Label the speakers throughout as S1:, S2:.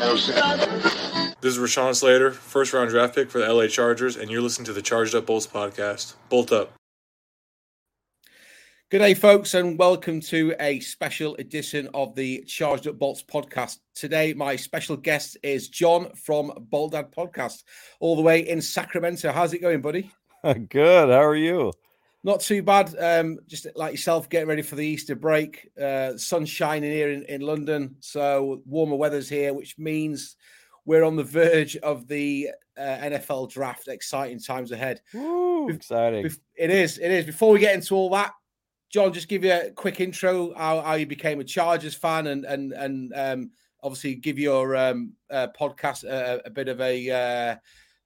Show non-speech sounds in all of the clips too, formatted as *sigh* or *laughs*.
S1: This is Rashawn Slater, first round draft pick for the LA Chargers, and you're listening to the Charged Up Bolts podcast. Bolt up.
S2: Good day, folks, and welcome to a special edition of the Charged Up Bolts podcast. Today, my special guest is John from Bold Dad Podcast, all the way in Sacramento. How's it going, buddy? *laughs*
S3: Good. How are you?
S2: Not too bad. Um, just like yourself, getting ready for the Easter break. Uh, sun shining here in, in London, so warmer weather's here, which means we're on the verge of the uh, NFL draft. Exciting times ahead.
S3: Woo, exciting.
S2: It is. It is. Before we get into all that, John, just give you a quick intro how, how you became a Chargers fan and and and um, obviously give your um, uh, podcast a, a, bit of a uh,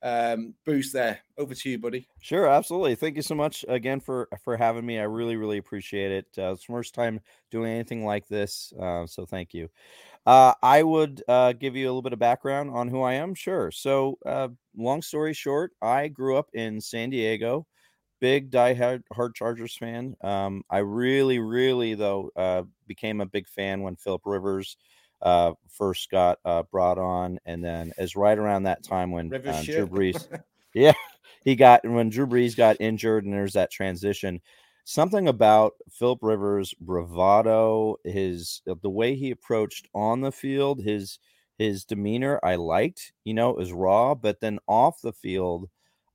S2: um, boost there. Over to you, buddy.
S3: Sure, absolutely. Thank you so much again for for having me. I really really appreciate it. Uh, it's first time doing anything like this, uh, so thank you. Uh, I would uh, give you a little bit of background on who I am. Sure. So, uh, long story short, I grew up in San Diego big die-hard hard Chargers fan. Um, I really, really though uh, became a big fan when Philip Rivers uh, first got uh, brought on, and then as right around that time when uh, Drew Brees, *laughs* yeah, he got when Drew Brees got injured, and there's that transition. Something about Philip Rivers' bravado, his the way he approached on the field, his his demeanor, I liked. You know, it was raw, but then off the field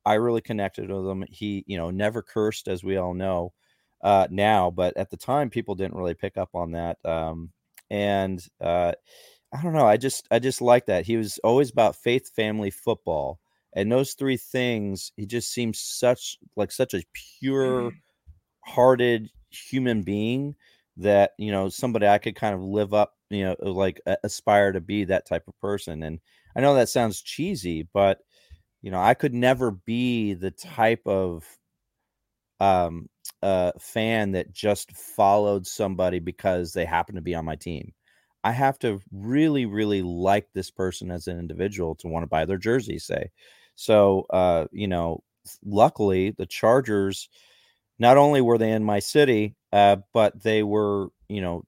S3: I really connected with him. He, you know, never cursed, as we all know uh, now, but at the time, people didn't really pick up on that. Um, and uh, I don't know. I just, I just like that. He was always about faith, family, football, and those three things. He just seems such like such a pure hearted human being that you know somebody I could kind of live up, you know, like aspire to be that type of person. And I know that sounds cheesy, but you know, I could never be the type of um uh fan that just followed somebody because they happen to be on my team. I have to really, really like this person as an individual to want to buy their jersey, say. So uh, you know, luckily the Chargers not only were they in my city, uh, but they were, you know,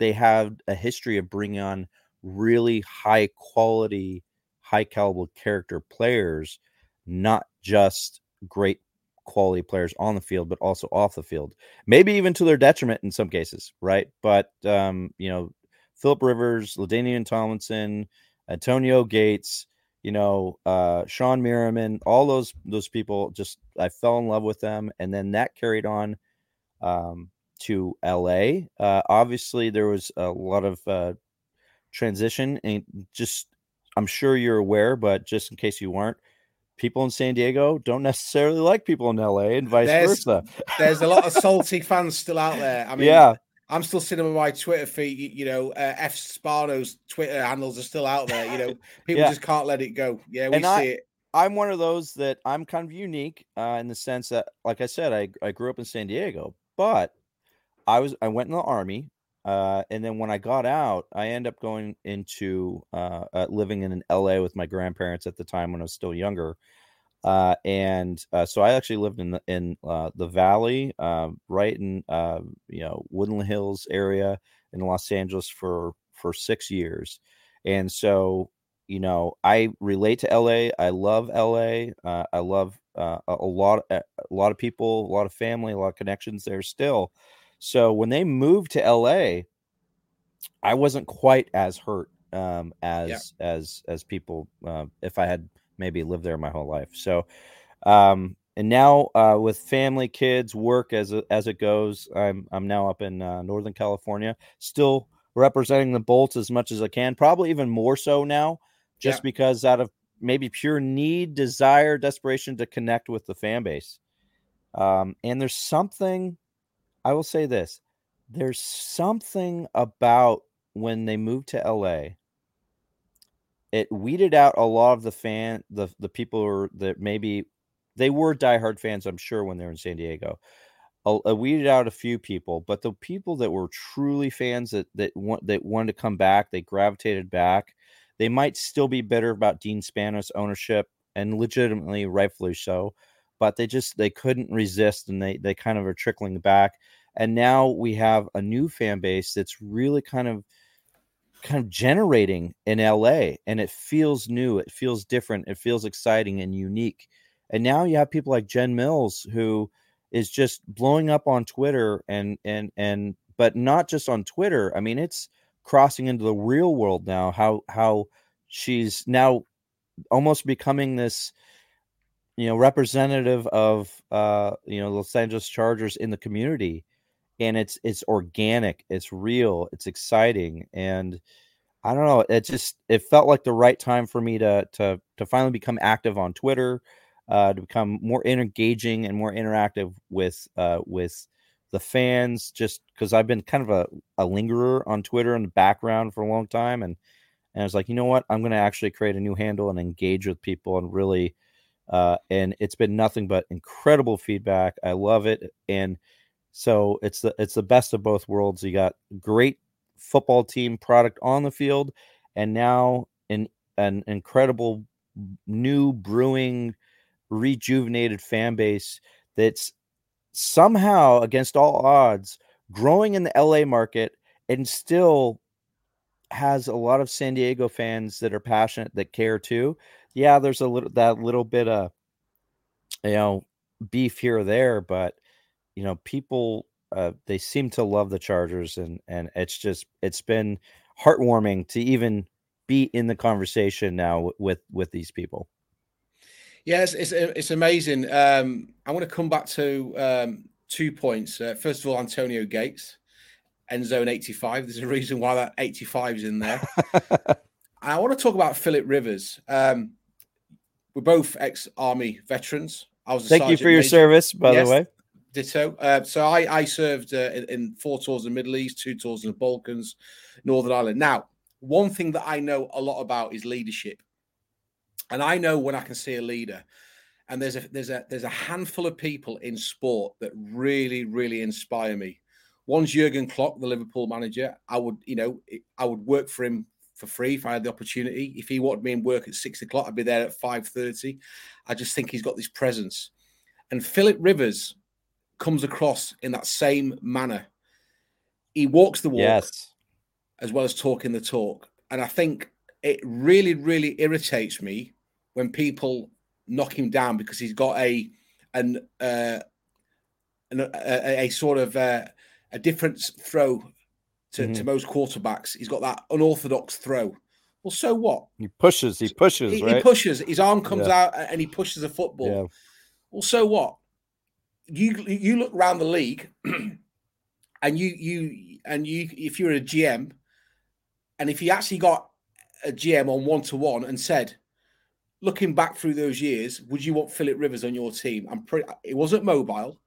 S3: they had a history of bringing on really high quality high caliber character players, not just great quality players on the field, but also off the field. Maybe even to their detriment in some cases, right? But um, you know, Philip Rivers, LaDainian Tomlinson, Antonio Gates, you know, uh, Shawne Merriman, all those those people. Just I fell in love with them, and then that carried on um, to L.A. Uh, obviously, there was a lot of uh, transition, and just I'm sure you're aware, but just in case you aren't, people in San Diego don't necessarily like people in LA and vice
S2: there's,
S3: versa. *laughs*
S2: there's a lot of salty fans still out there. I mean,
S3: yeah.
S2: I'm still sitting on my Twitter feed. You know, uh, F Spanos Twitter handles are still out there. You know, *laughs* people yeah. just can't let it go. Yeah, we
S3: and
S2: see
S3: I,
S2: it.
S3: I'm one of those that I'm kind of unique uh, in the sense that, like I said, I, I grew up in San Diego, but I was I went in the army uh, and then when I got out, I ended up going into uh, uh, living in LA with my grandparents at the time when I was still younger. Uh, and uh, so I actually lived in the in the valley, right in you know Woodland Hills area in Los Angeles for for six years. And so you know I relate to LA. I love LA. I love a lot a lot of people, a lot of family, a lot of connections there still. So when they moved to LA, I wasn't quite as hurt um, as yeah. as as people uh, if I had maybe lived there my whole life. So um, and now uh, with family, kids, work as as it goes, I'm I'm now up in uh, Northern California, still representing the Bolts as much as I can, probably even more so now, just yeah. because out of maybe pure need, desire, desperation to connect with the fan base. Um, and there's something I will say this: there's something about when they moved to LA. It weeded out a lot of the fan, the the people who that maybe they were diehard fans. I'm sure when they're in San Diego, uh, weeded out a few people, but the people that were truly fans that that want that wanted to come back, they gravitated back. They might still be bitter about Dean Spanos' ownership, and legitimately, rightfully so but they just they couldn't resist and they they kind of are trickling back and now we have a new fan base that's really kind of kind of generating in LA and it feels new, it feels different, it feels exciting and unique. And now you have people like Jen Mills who is just blowing up on Twitter and and and but not just on Twitter. I mean, it's crossing into the real world now. How how she's now almost becoming this you know representative of uh you know Los Angeles Chargers in the community and it's it's organic, it's real, it's exciting and I don't know, it just it felt like the right time for me to to to finally become active on Twitter, uh to become more engaging and more interactive with uh with the fans just because I've been kind of a, a lingerer on Twitter in the background for a long time and and I was like, you know what? I'm going to actually create a new handle and engage with people and really, uh, and it's been nothing but incredible feedback. I love it, and so it's the it's the best of both worlds. You got great football team product on the field, and now an an incredible new brewing, rejuvenated fan base that's somehow against all odds growing in the LA market and still has a lot of San Diego fans that are passionate that care too. Yeah, there's a little that little bit of you know beef here or there, but you know people uh, they seem to love the Chargers and and it's just it's been heartwarming to even be in the conversation now with with these people.
S2: Yes, it's it's amazing. Um, I want to come back to um, two points. Uh, first of all, Antonio Gates end zone 85. There's a reason why that 85 is in there. *laughs* I want to talk about Philip Rivers. Um, we're both ex army veterans.
S3: I was thank you for your major. service, by yes, the way.
S2: Ditto. Uh, so I, I served uh, in, in, four tours in the Middle East, two tours in the Balkans, Northern Ireland. Now, one thing that I know a lot about is leadership, and I know when I can see a leader. And there's a there's a there's a handful of people in sport that really really inspire me. One's Jurgen Klopp, the Liverpool manager. I would, you know, I would work for him for free if I had the opportunity. If he wanted me in work at six o'clock, I'd be there at five thirty. I just think he's got this presence. And Philip Rivers comes across in that same manner. He walks the walk, yes. as well as talking the talk. And I think it really, really irritates me when people knock him down because he's got a an uh, an, a, a, sort of uh, a different throw to, mm-hmm. to most quarterbacks. He's got that unorthodox throw. Well, so what?
S3: He pushes. He pushes.
S2: He,
S3: right?
S2: he pushes. His arm comes yeah. out and he pushes a football. Yeah. Well, so what? You you look around the league, *clears throat* and you you and you if you're a GM, and if you actually got a GM on one to one and said, looking back through those years, would you want Philip Rivers on your team? I'm pretty. It wasn't mobile.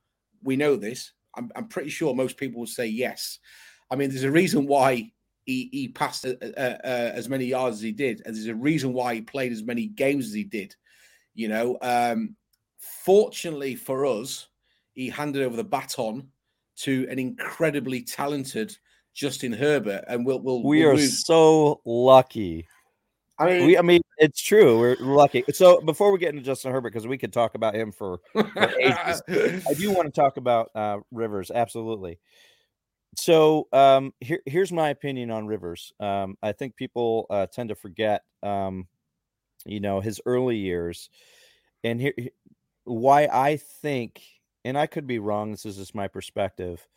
S2: We know this. I'm, I'm pretty sure most people would say yes. I mean, there's a reason why he, he passed uh, uh, uh, as many yards as he did, and there's a reason why he played as many games as he did. You know, um, fortunately for us, he handed over the baton to an incredibly talented Justin Herbert, and we'll, we'll
S3: we
S2: we'll
S3: are move. so lucky. I mean, we, I mean, it's true. We're lucky. So before we get into Justin Herbert, because we could talk about him for, for *laughs* ages, I do want to talk about uh, Rivers. Absolutely. So um, here, here's my opinion on Rivers. Um, I think people uh, tend to forget, um, you know, his early years, and here why I think, and I could be wrong. This is just my perspective.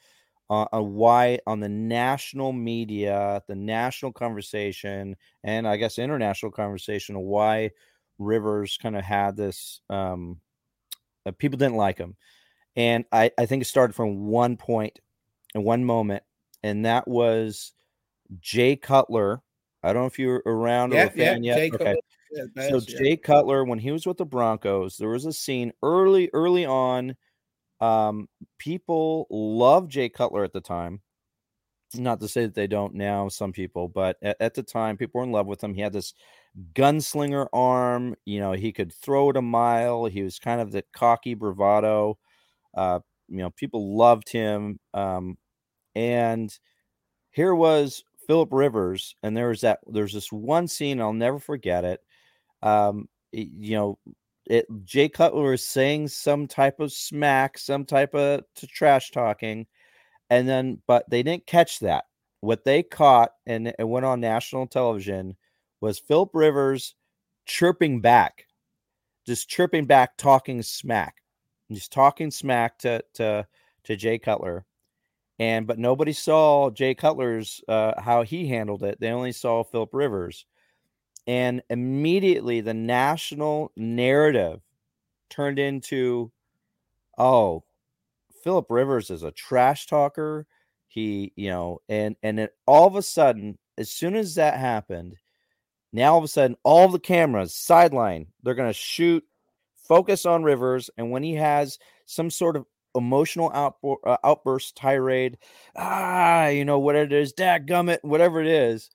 S3: Uh, on why on the national media, the national conversation, and I guess international conversation, why Rivers kind of had this. Um, uh, people didn't like him, and I, I think it started from one point and one moment, and that was Jay Cutler. I don't know if you're around yeah, or a fan yeah, yet. Jay okay. Yeah, so Jay Cutler, when he was with the Broncos, there was a scene early, early on um, people loved Jay Cutler at the time. Not to say that they don't now, some people, but at, at the time, people were in love with him. He had this gunslinger arm. You know, he could throw it a mile. He was kind of the cocky bravado. Uh, you know, people loved him. Um, and here was Philip Rivers, and there was that. There's this one scene I'll never forget it. Um, you know, it Jay Cutler is saying some type of smack, some type of trash talking, and then but they didn't catch that. what they caught and it went on national television was Philip Rivers chirping back, just chirping back, talking smack, just talking smack to to to Jay Cutler. And but nobody saw Jay Cutler's uh, how he handled it. They only saw Philip Rivers, and immediately the national narrative turned into, "Oh, Philip Rivers is a trash talker. He, you know, and and then all of a sudden, as soon as that happened, now all of a sudden, all the cameras sideline, they're going to shoot, focus on Rivers, and when he has some sort of emotional outbo- uh, outburst, tirade, ah, you know, whatever it is, dad gummit, whatever it is,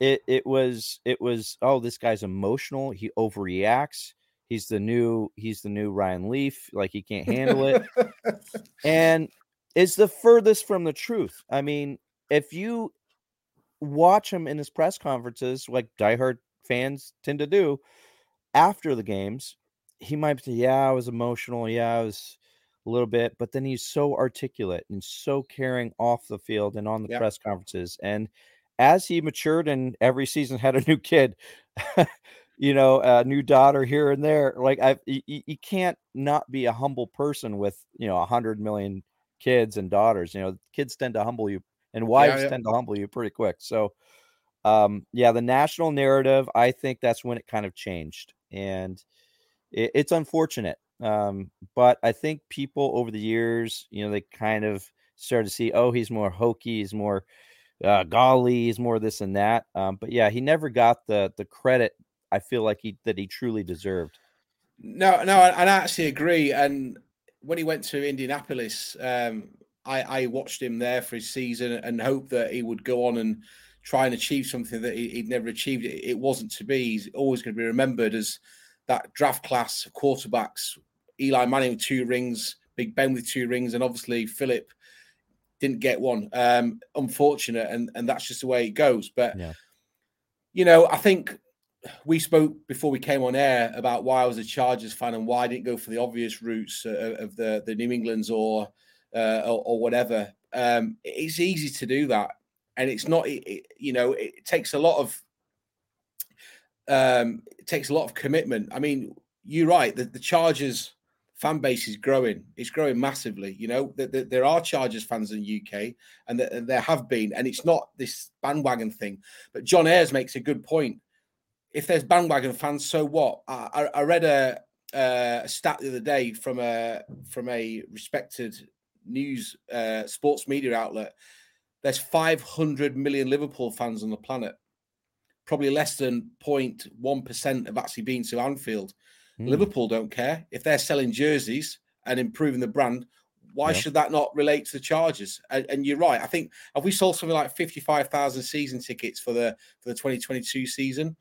S3: it it was it was oh, this guy's emotional. He overreacts. He's the new he's the new Ryan Leaf. Like he can't handle it. *laughs* and it's the furthest from the truth. I mean, if you watch him in his press conferences, like diehard fans tend to do after the games, he might say, Yeah, I was emotional. Yeah, I was a little bit, but then he's so articulate and so caring off the field and on the yeah. press conferences. And as he matured and every season had a new kid, *laughs* you know, a new daughter here and there, like I, you, you can't not be a humble person with, you know, a hundred million kids and daughters. You know, kids tend to humble you and wives yeah, yeah. tend to humble you pretty quick. So, um, yeah, the national narrative, I think that's when it kind of changed, and it, it's unfortunate. Um, but I think people over the years, you know, they kind of started to see, oh, he's more hokey, he's more uh, golly, he's more this and that. Um, but yeah, he never got the the credit I feel like he that he truly deserved.
S2: No, no, I, I actually agree. And when he went to Indianapolis, um, I, I watched him there for his season and hoped that he would go on and try and achieve something that he, would never achieved. It, it, wasn't to be. He's always going to be remembered as that draft class of quarterbacks. Eli Manning with two rings, Big Ben with two rings, and obviously Philip didn't get one. Um, unfortunate, and and that's just the way it goes. But yeah. you know, I think we spoke before we came on air about why I was a Chargers fan and why I didn't go for the obvious routes of the the New England's or uh, or, or, whatever. Um, it's easy to do that, and it's not. It, it, you know, it takes a lot of um, it takes a lot of commitment. I mean, you're right. The, the Chargers fan base is growing. It's growing massively. You know, the, the, there are Chargers fans in the UK, and the, there have been, and it's not this bandwagon thing. But John Ayres makes a good point. If there's bandwagon fans, so what? I, I, I read a, uh, a stat the other day from a from a respected news uh, sports media outlet, there's 500 million Liverpool fans on the planet. Probably less than 0.1% have actually been to Anfield. Mm. Liverpool don't care. If they're selling jerseys and improving the brand, why yeah. should that not relate to the Chargers? And, and, you're right. I think have we sold something like 55,000 season tickets for the for the 2022 season?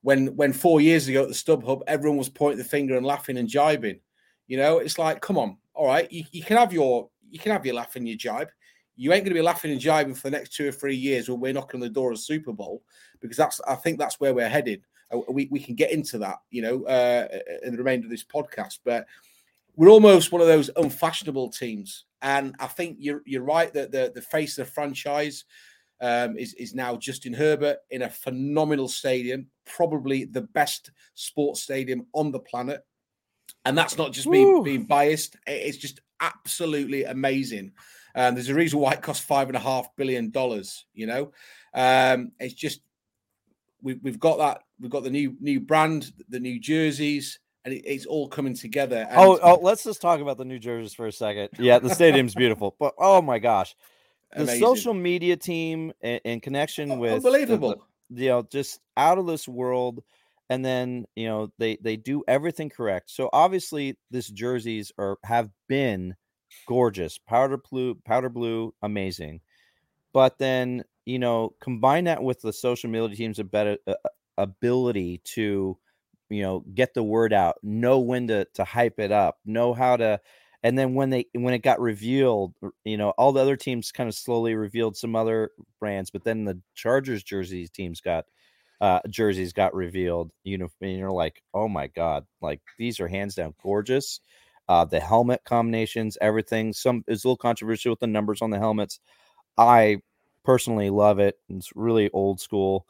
S2: When when four years ago at the StubHub, everyone was pointing the finger and laughing and jibing. You know, it's like, come on, all right, you, you can have your you can have your laugh and your jibe. You ain't going to be laughing and jibing for the next two or three years when we're knocking on the door of Super Bowl because that's I think that's where we're headed. Uh, we, we can get into that, you know, uh, in the remainder of this podcast. But we're almost one of those unfashionable teams, and I think you're you're right that the the face of the franchise um, is is now Justin Herbert in a phenomenal stadium, probably the best sports stadium on the planet. And that's not just me being biased; it's just absolutely amazing. Um, there's a reason why it costs five and a half billion dollars. You know, um, it's just we, have got that. We've got the new new brand, the new jerseys, and it, it's all coming together. And-
S3: oh, oh, let's just talk about the new jerseys for a second. Yeah, the stadium's beautiful, but oh my gosh, the Amazing. social media team in, in connection with
S2: unbelievable.
S3: The, you know, just out of this world and then you know they they do everything correct so obviously this jerseys are have been gorgeous powder blue powder blue amazing but then you know combine that with the social media team's better uh, ability to you know get the word out know when to to hype it up know how to and then when they when it got revealed you know all the other teams kind of slowly revealed some other brands but then the chargers jerseys teams got uh, jerseys got revealed, you know, and you're like, oh my god, like these are hands down gorgeous. Uh, the helmet combinations, everything. Some is a little controversial with the numbers on the helmets. I personally love it. It's really old school.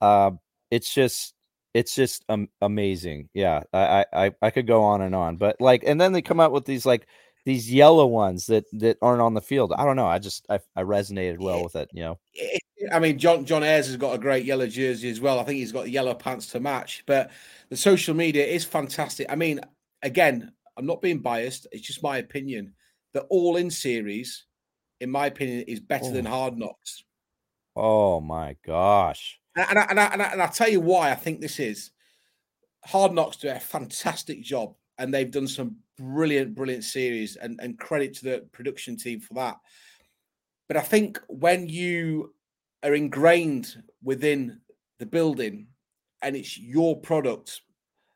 S3: Uh, it's just it's just um, amazing. Yeah, I, I I could go on and on, but like, and then they come out with these like these yellow ones that that aren't on the field. I don't know. I just I, I resonated well with it. You know.
S2: I mean, John John Ayres has got a great yellow jersey as well. I think he's got yellow pants to match. But the social media is fantastic. I mean, again, I'm not being biased. It's just my opinion. The All In series, in my opinion, is better oh. than Hard Knocks.
S3: Oh my gosh!
S2: And I, and, I, and, I, and I'll tell you why I think this is. Hard Knocks do a fantastic job, and they've done some brilliant, brilliant series, and, and credit to the production team for that. But I think when you are ingrained within the building and it's your product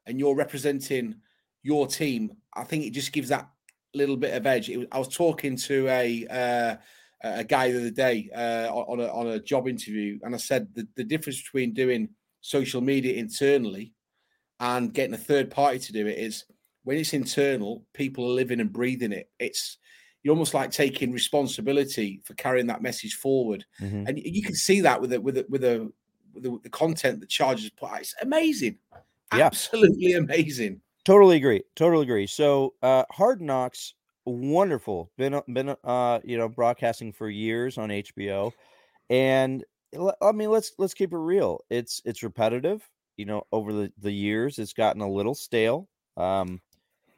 S2: and you're representing your team, I think it just gives that little bit of edge. Was, I was talking to a uh, a guy the other day uh, on a on a job interview, and I said the, the difference between doing social media internally and getting a third party to do it is when it's internal, people are living and breathing it. It's you're almost like taking responsibility for carrying that message forward, mm-hmm. and you can see that with it with it with a the, the content that Chargers put out. It's amazing, yeah. absolutely amazing.
S3: Totally agree. Totally agree. So, uh, Hard Knocks, wonderful. Been been uh, you know broadcasting for years on HBO, and I mean let's let's keep it real. It's it's repetitive. You know, over the the years, it's gotten a little stale. Um,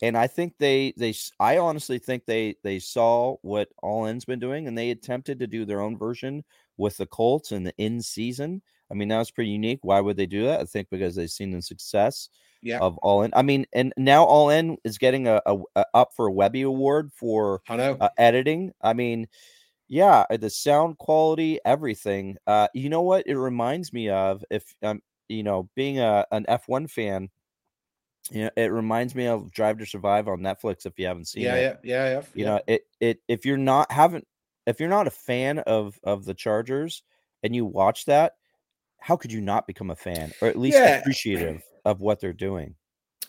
S3: and I think they they I honestly think they they saw what All In's been doing and they attempted to do their own version with the Colts in the in season. I mean, that was pretty unique. Why would they do that? I think because they've seen the success yeah. of All In. I mean, and now All In is getting a, a, a up for a Webby Award for uh, editing. I mean, yeah, uh, the sound quality, everything. Uh, you know what? It reminds me of if um, you know, being a an F one fan you know, it reminds me of Drive to Survive on Netflix. If you haven't seen
S2: yeah,
S3: it,
S2: yeah, yeah, yeah.
S3: You yeah. know, it it if you're not haven't if you're not a fan of of the Chargers and you watch that, how could you not become a fan or at least yeah. appreciative of what they're doing?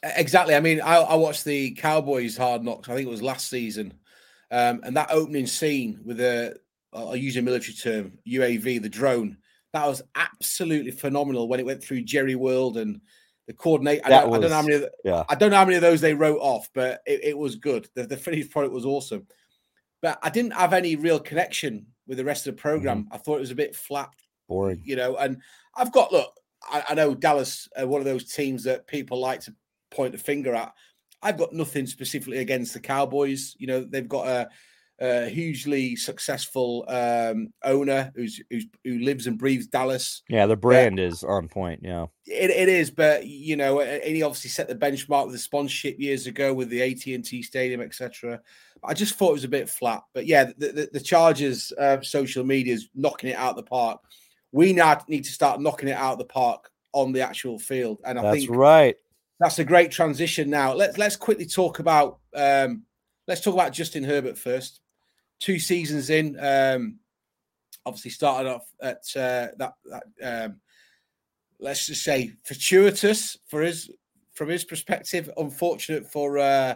S2: Exactly. I mean, I, I watched the Cowboys Hard Knocks. I think it was last season, um, and that opening scene with the I'll use a military term UAV, the drone. That was absolutely phenomenal when it went through Jerry World and the coordinate. I I don't, know how many. Of, yeah. I don't know how many of those they wrote off, but it, it was good. The, the, finished product was awesome. But I didn't have any real connection with the rest of the program. Mm-hmm. I thought it was a bit flat,
S3: boring.
S2: You know, and I've got look. I, I know Dallas, are one of those teams that people like to point the finger at. I've got nothing specifically against the Cowboys. You know, they've got a a hugely successful um, owner who's, who's who lives and breathes Dallas.
S3: Yeah, the brand is on point. Yeah,
S2: it, it is. But you know, and he obviously set the benchmark with the sponsorship years ago with the AT and T Stadium, etc. I just thought it was a bit flat. But yeah, the the, the Chargers uh, social media is knocking it out of the park. We now need to start knocking it out of the park on the actual field, and I
S3: that's
S2: think
S3: right.
S2: That's a great transition. Now let's let's quickly talk about um, let's talk about Justin Herbert first two seasons in. Um, obviously started off at uh, that, that um, let's just say fortuitous for his from his perspective, unfortunate for uh,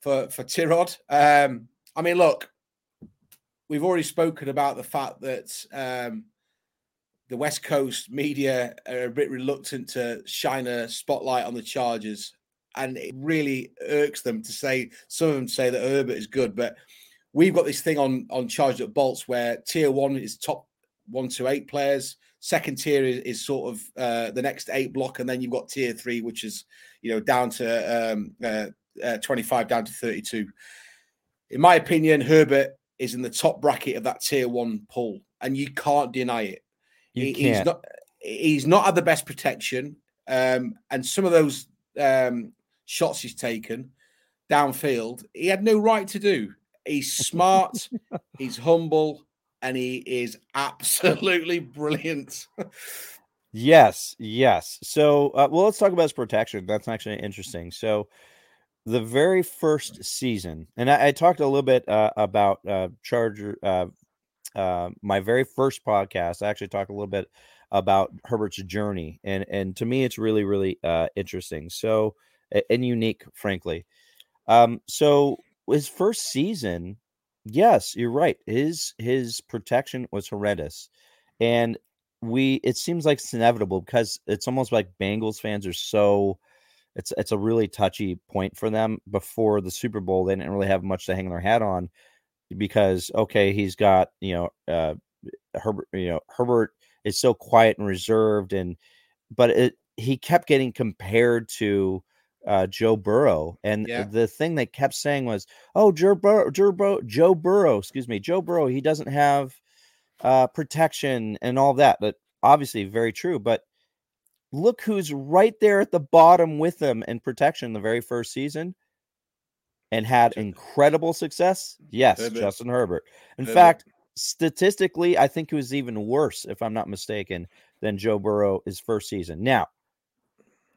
S2: for for Tyrod. Um, I mean, look, we've already spoken about the fact that um, the West Coast media are a bit reluctant to shine a spotlight on the Chargers, and it really irks them to say some of them say that Herbert is good, but we've got this thing on on charged up bolts where tier one is top one to eight players. Second tier is, is sort of uh, the next eight block, and then you've got tier three, which is you know down to um, uh, uh, 25 down to 32. In my opinion, Herbert is in the top bracket of that tier one pool, and you can't deny it.
S3: He.
S2: He's not. He's not had the best protection, um, and some of those um, shots he's taken downfield, he had no right to do. He's smart, *laughs* he's humble, and he is absolutely brilliant.
S3: yes, yes. So, uh, well, let's talk about his protection. That's actually interesting. So, the very first season, and I, I talked a little bit uh, about uh, Charger. Uh, my very first podcast, I actually talked a little bit about Herbert's journey, and and to me, it's really really uh, interesting. So and unique, frankly. Um, so his first season, Yes, you're right. His his protection was horrendous. And we it seems like it's inevitable because it's almost like Bengals fans are so it's it's a really touchy point for them before the Super Bowl. They didn't really have much to hang their hat on because okay, he's got, you know, uh Herbert, you know, Herbert is so quiet and reserved and but it he kept getting compared to uh, Joe Burrow, and
S2: Yeah.
S3: the thing they kept saying was, "Oh, Joe Burrow, Joe Burrow, Joe Burrow, excuse me, Joe Burrow, he doesn't have uh, protection and all that." But obviously, very true. But look who's right there at the bottom with him in protection the very first season, and had incredible success. Yes,
S2: Herbert.
S3: Justin Herbert. In
S2: Herbert.
S3: fact, statistically, I think it was even worse, if I'm not mistaken, than Joe Burrow his first season. Now,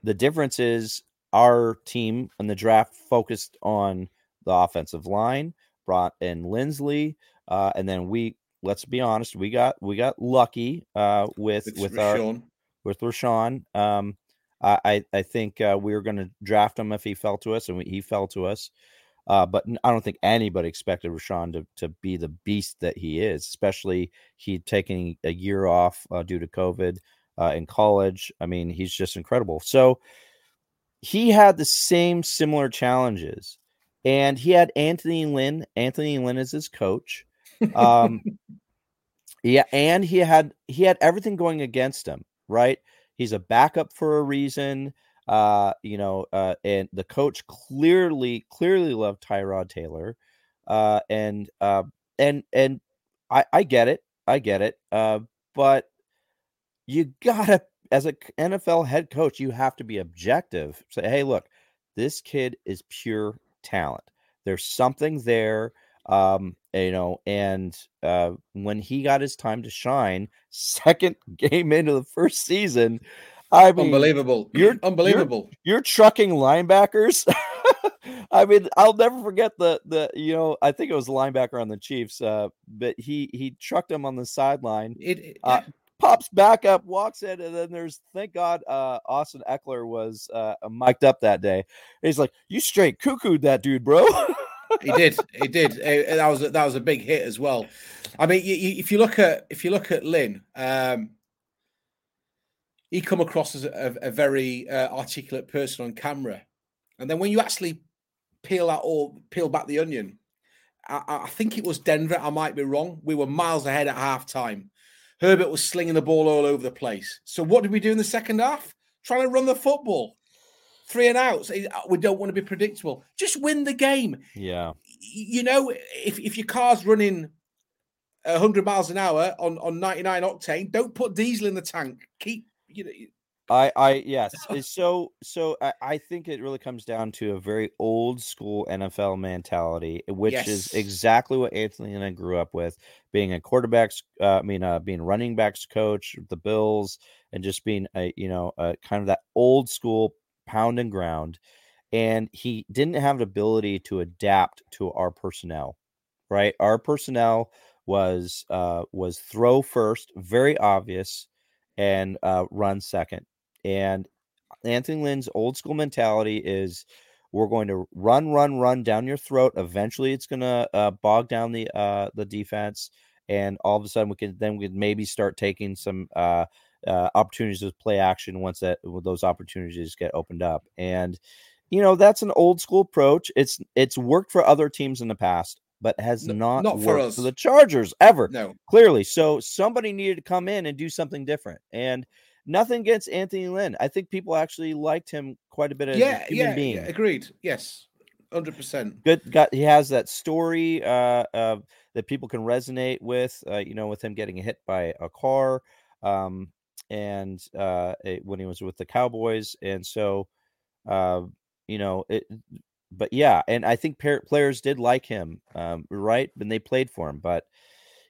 S3: the difference is our team in the draft focused on the offensive line, brought in Linsley, uh, and then we let's be honest, we got we got lucky uh, with
S2: It's
S3: with our with Rashawn. Um, I I, I think uh, we were going to draft him if he fell to us, and we, he fell to us. Uh, but I don't think anybody expected Rashawn to, to be the beast that he is, especially he taking a year off uh, due to COVID uh, in college. I mean, he's just incredible. So he had the same similar challenges, and he had Anthony Lynn. Anthony Lynn is his coach. Um, *laughs* yeah, and he had he had everything going against him, right? He's a backup for a reason. Uh, you know, uh, and the coach clearly clearly loved Tyrod Taylor. Uh, and uh, and and I I get it. I get it. Uh, but you *laughs* gotta as a c- NFL head coach, you have to be objective. Say, hey, look, this kid is pure talent. There's something there um you know and uh when he got his time to shine *laughs* second game into the first season i mean
S2: Unbelievable.
S3: you're- you're-
S2: unbelievable.
S3: you're trucking linebackers *laughs* i mean i'll never forget the the you know i think it was the linebacker on the chiefs uh but he he trucked him on the sideline
S2: It, it-
S3: Uh, pops back up walks in and then there's thank god uh austin ekeler was uh mic'd up that day he's like you straight cuckooed that dude bro *laughs*
S2: he did. He did. That was a, that was a big hit as well. I mean, you, you, if you look at if you look at Lynn, um, he come across as a, a very uh, articulate person on camera, and then when you actually peel that all peel back the onion, I, I I think it was Denver. I might be wrong. We were miles ahead at half time. Herbert was slinging the ball all over the place. So what did we do in the second half? Trying to run the football. Three and outs. Eh, We don't want to be predictable. Just win the game
S3: yeah
S2: you know, if, if your car's running 100 miles an hour on, on 99 octane, don't put diesel in the tank. Keep, you know,
S3: I, I yes. *laughs* So so I, I think it really comes down to a very old school NFL mentality, which is exactly what Anthony and I grew up with, being a quarterbacks, uh, I mean, uh, being running backs coach, the Bills, and just being a you know a kind of that old school pound and ground. And he didn't have the ability to adapt to our personnel, right? Our personnel was uh was throw first, very obvious, and uh run second. And Anthony Lynn's old school mentality is we're going to run, run, run down your throat. Eventually, it's going to uh, bog down the uh, the defense, and all of a sudden, we can then we could maybe start taking some uh, uh, opportunities to play action once that those opportunities get opened up. And you know that's an old school approach. It's it's worked for other teams in the past, but has
S2: N-
S3: not
S2: not for
S3: worked
S2: us.
S3: for the Chargers ever
S2: no.
S3: clearly. So somebody needed to come in and do something different. And nothing against Anthony Lynn. I think people actually liked him quite a bit as
S2: Yeah,
S3: a human
S2: yeah,
S3: being.
S2: yeah, agreed. Yes, 100%.
S3: Good got he has that story uh, uh that people can resonate with, uh, you know, with him getting hit by a car um and uh it- when he was with the Cowboys and so uh you know it but yeah, and I think players did like him, um, right? When they played for him, but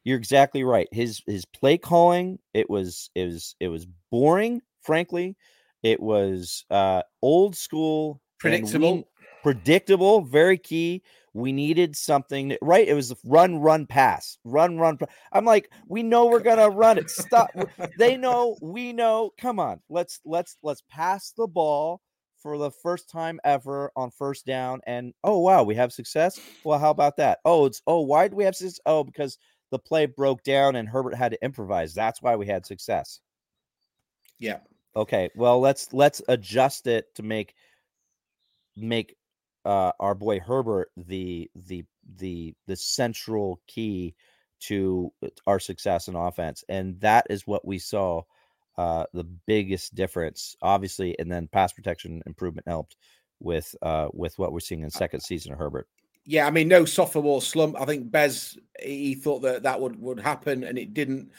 S3: you're exactly right. His his play calling it was it was it was boring. Frankly, it was uh, old school, and we-
S2: Predictable.
S3: predictable, very key. We needed something that- right. It was run, run, pass, run, run. I'm like, we know we're gonna run it. Stop. *laughs* they know, we know. Come on, let's let's let's pass the ball for the first time ever on first down. And oh wow, we have success. Well, how about that? Oh, it's oh, why do we have success? Oh, because the play broke down and Herbert had to improvise. That's why we had success.
S2: Yeah.
S3: Okay. Well, let's let's adjust it to make make uh, our boy Herbert the the the the central key to uh, our success in offense, and that is what we saw uh, the biggest difference, obviously, and then pass protection improvement helped with uh, with what we're seeing in second season of Herbert.
S2: Yeah, I mean, no sophomore slump. I think Bez he thought that that would would happen, and it didn't.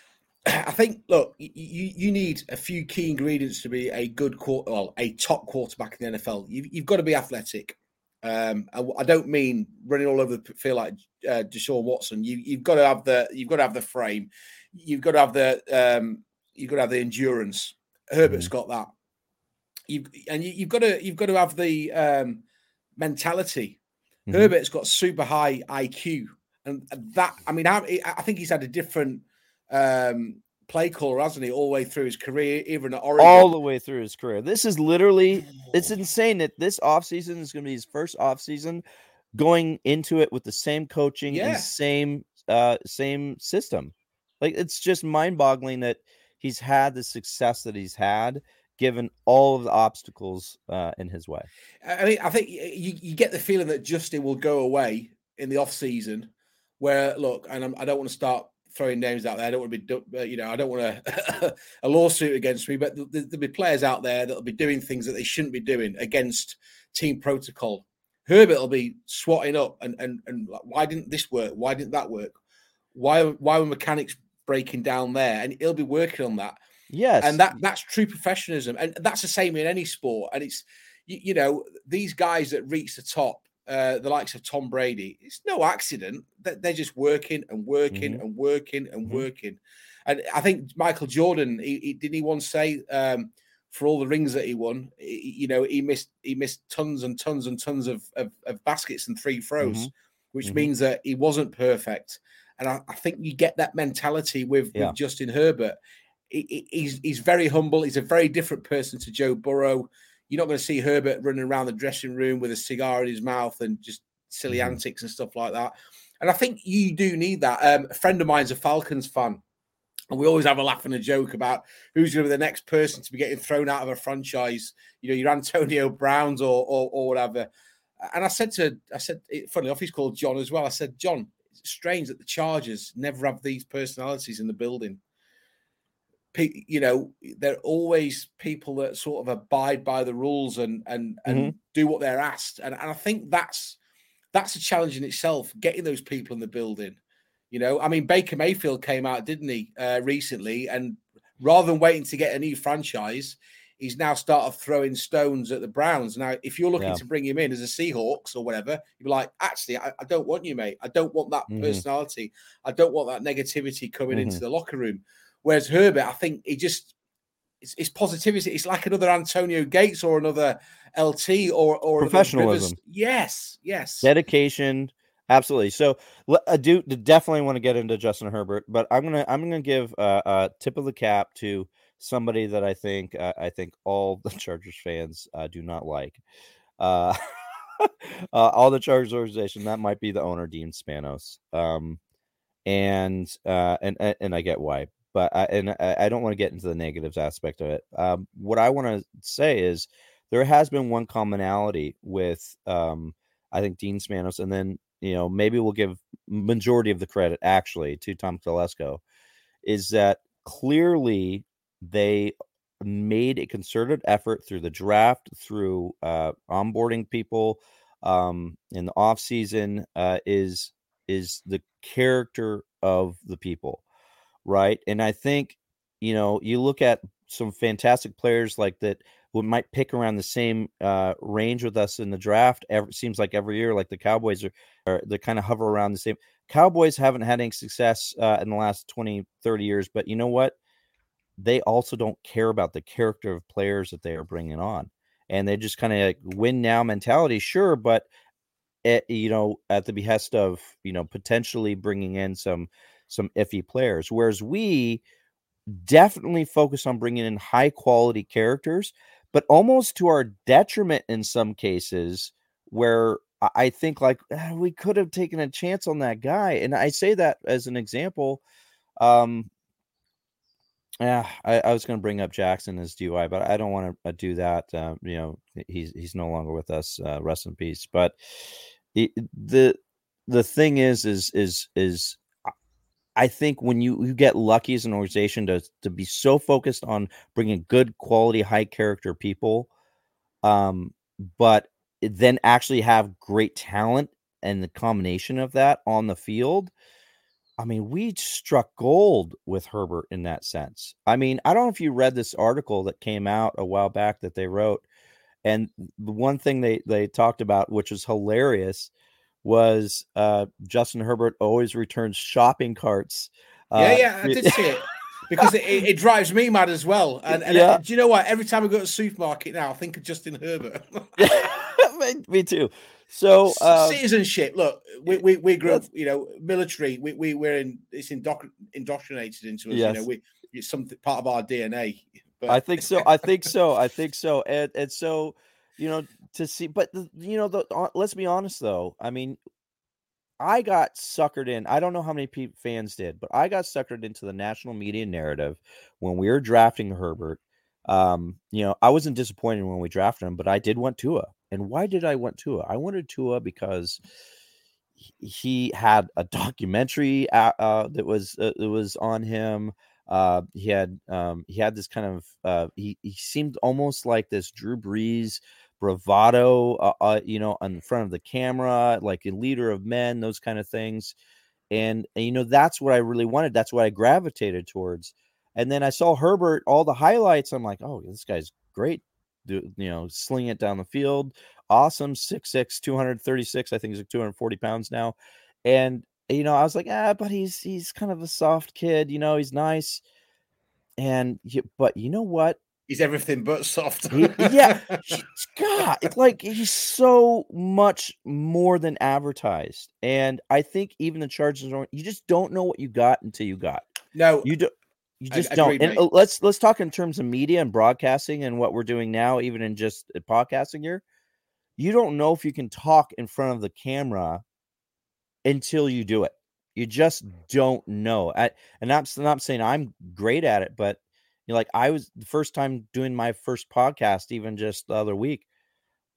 S2: *clears throat* I think, look, you you need a few key ingredients to be a good quarter, well, a top quarterback in the NFL. You've, you've got to be athletic. Um, I, don't mean running all over the field like uh, Deshaun Watson. You, you've got to have the you've got to have the frame. You've got to have the um, you've got to have the endurance. Herbert's mm-hmm. got that. You've and you, have got to you've got to have the um, mentality. Mm-hmm. Herbert's got super high IQ, and that I mean I, I think he's had a different um, play caller, hasn't he, all the way through his career, even at Oregon.
S3: All the way through his career. This is literally it's insane that this offseason is going to be his first offseason going into it with the same coaching yeah. and same uh same system. Like it's just mind-boggling that he's had the success that he's had given all of the obstacles uh, in his way.
S2: I mean, I think you, you get the feeling that Justin will go away in the off season. Where look, and I'm, I do not want to start throwing names out there. I don't want to be, uh, you know, I don't want a, *laughs* a lawsuit against me, but there'll be players out there that'll be doing things that they shouldn't be doing against team protocol. Herbert will be swatting up and and and why didn't this work? Why didn't that work? Why why were mechanics breaking down there, and he'll be working on that.
S3: Yes,
S2: and that that's true professionalism, and that's the same in any sport. And it's you, you know these guys that reach the top, uh, the likes of Tom Brady, it's no accident that they're just working and working mm-hmm. and working and mm-hmm. working. And I think Michael Jordan, he, he didn't he once say. Um, for all the rings that he won, he, you know, he missed he missed tons and tons and tons of, of, of baskets and free throws, mm-hmm. which mm-hmm. means that he wasn't perfect. And I, I think you get that mentality with, yeah. with Justin Herbert. He, he's he's very humble. He's a very different person to Joe Burrow. You're not going to see Herbert running around the dressing room with a cigar in his mouth and just silly mm-hmm. antics and stuff like that. And I think you do need that. Um, a friend of mine's a Falcons fan. And we always have a laugh and a joke about who's going to be the next person to be getting thrown out of a franchise. You know, your Antonio Browns or, or, or whatever. And I said to, I said, funny enough, he's called John as well. I said, John, strange that the Chargers never have these personalities in the building. you know, they're always people that sort of abide by the rules and and and mm-hmm. do what they're asked. And, and I think that's that's a challenge in itself, getting those people in the building. You know, I mean, Baker Mayfield came out, didn't he, uh, recently? And rather than waiting to get a new franchise, he's now started throwing stones at the Browns. Now, if you're looking yeah. to bring him in as a Seahawks or whatever, you'd be like, actually, I, I don't want you, mate. I don't want that mm-hmm. personality. I don't want that negativity coming mm-hmm. into the locker room. Whereas Herbert, I think he just it's, it's, positivity. It's like another Antonio Gates or another LT or or
S3: professionalism.
S2: Yes, yes,
S3: dedication. Absolutely. So I do definitely want to get into Justin Herbert, but I'm gonna I'm gonna give a, a tip of the cap to somebody that I think uh, I think all the Chargers fans uh, do not like. Uh, *laughs* uh, all the Chargers organization that might be the owner Dean Spanos, um, and uh, and and I get why, but I, and I don't want to get into the negatives aspect of it. Um, what I want to say is there has been one commonality with um, I think Dean Spanos, and then you know maybe we'll give majority of the credit actually to Tom Telesco, is that clearly they made a concerted effort through the draft, through uh, onboarding people um, in the off season. Uh, is is the character of the people, right? And I think you know you look at some fantastic players like that who might pick around the same uh, range with us in the draft. Every, seems like every year, like the Cowboys are, are they kind of hover around the same. Cowboys haven't had any success uh, in the last 20, 30 years, but you know what? They also don't care about the character of players that they are bringing on. And they just kind of like win now mentality, sure, but you know, at the behest of, you know, potentially bringing in some some iffy players. Whereas we definitely focus on bringing in high quality characters but almost to our detriment in some cases where I think like ah, we could have taken a chance on that guy. And I say that as an example. Um, yeah, I, I was going to bring up Jackson as DUI, but I don't want to uh, do that. Uh, you know, he's he's no longer with us. Uh, rest in peace. But the the thing is, is is is I think when you you get lucky as an organization to to be so focused on bringing good quality, high character people, um, but then actually have great talent and the combination of that on the field. I mean, we struck gold with Herbert in that sense. I mean, I don't know if you read this article that came out a while back that they wrote, and the one thing they they talked about, which was hilarious, was uh, Justin Herbert always returns shopping carts.
S2: Uh, yeah, yeah, I did see it because it, it, drives me mad as well. *laughs* And, and yeah. do you know what? Every time I go to the supermarket now, I think of Justin Herbert. *laughs*
S3: me too. So
S2: uh, citizenship. Look, we, we, we grew up, you know, military. We we we're in it's indo- indoctrinated into us. Yes. You know, we it's something part of our DNA.
S3: But... I think so. I think so. I think so. And and so, you know, to see, but the, you know, the uh, let's be honest though. I mean, I got suckered in. I don't know how many fans did, but I got suckered into the national media narrative when we were drafting Herbert. Um, you know, I wasn't disappointed when we drafted him, but I did want Tua. And why did I want Tua? I wanted Tua because he had a *laughs* documentary uh, uh, that was uh, that was on him. Uh, he had um, he had this kind of uh, he he seemed almost like this Drew Brees bravado, uh, you know, in front of the camera, like a leader of men, those kind of things. And, and you know, that's what I really wanted. That's what I gravitated towards. And then I saw Herbert, all the highlights. I'm like, oh, this guy's great do, you know, sling it down the field. Awesome. 6'6, 236. I think he's like 240 pounds now. And, you know, I was like, ah, but he's he's kind of a soft kid, you know, he's nice. And but you know what?
S2: He's everything but soft.
S3: he, yeah. *laughs* God, it's like he's so much more than advertised. And I think even the Chargers are you just don't know what you got until you got.
S2: No,
S3: you do you just I, don't. And uh, let's let's talk in terms of media and broadcasting and what we're doing now, even in just uh, podcasting here. You don't know if you can talk in front of the camera until you do it. You just don't know. I, and I'm not saying I'm great at it, but you know, like I was the first time doing my first podcast, even just the other week.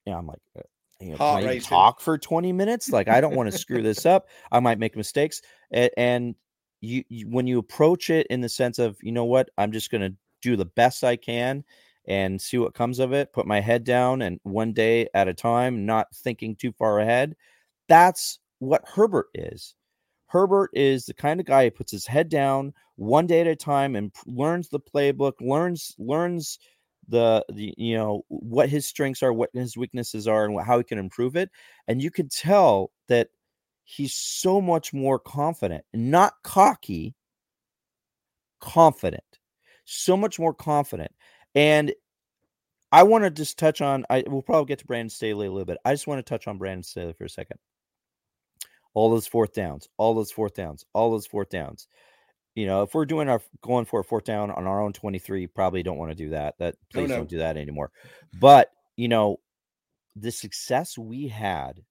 S3: You know, I'm like, uh, you know, I talk for 20 minutes? Like, I don't want to screw this up. I might make mistakes. And, and you, you when you approach it in the sense of you know what? I'm just going to do the best i can and see what comes of it put my head down and one day at a time not thinking too far ahead that's what herbert is. Herbert is the kind of guy who puts his head down one day at a time and learns the playbook learns learns the, the you know what his strengths are what his weaknesses are and how he can improve it and you can tell that he's so much more confident, not cocky, confident, so much more confident. And I want to just touch on, I will probably get to Brandon Staley a little bit. I just want to touch on Brandon Staley for a second. All those fourth downs, all those fourth downs, all those fourth downs. You know, if we're doing our going for a fourth down on our own 23, probably don't want to do that. That oh, please oh, no. don't do that anymore. But, you know, the success we had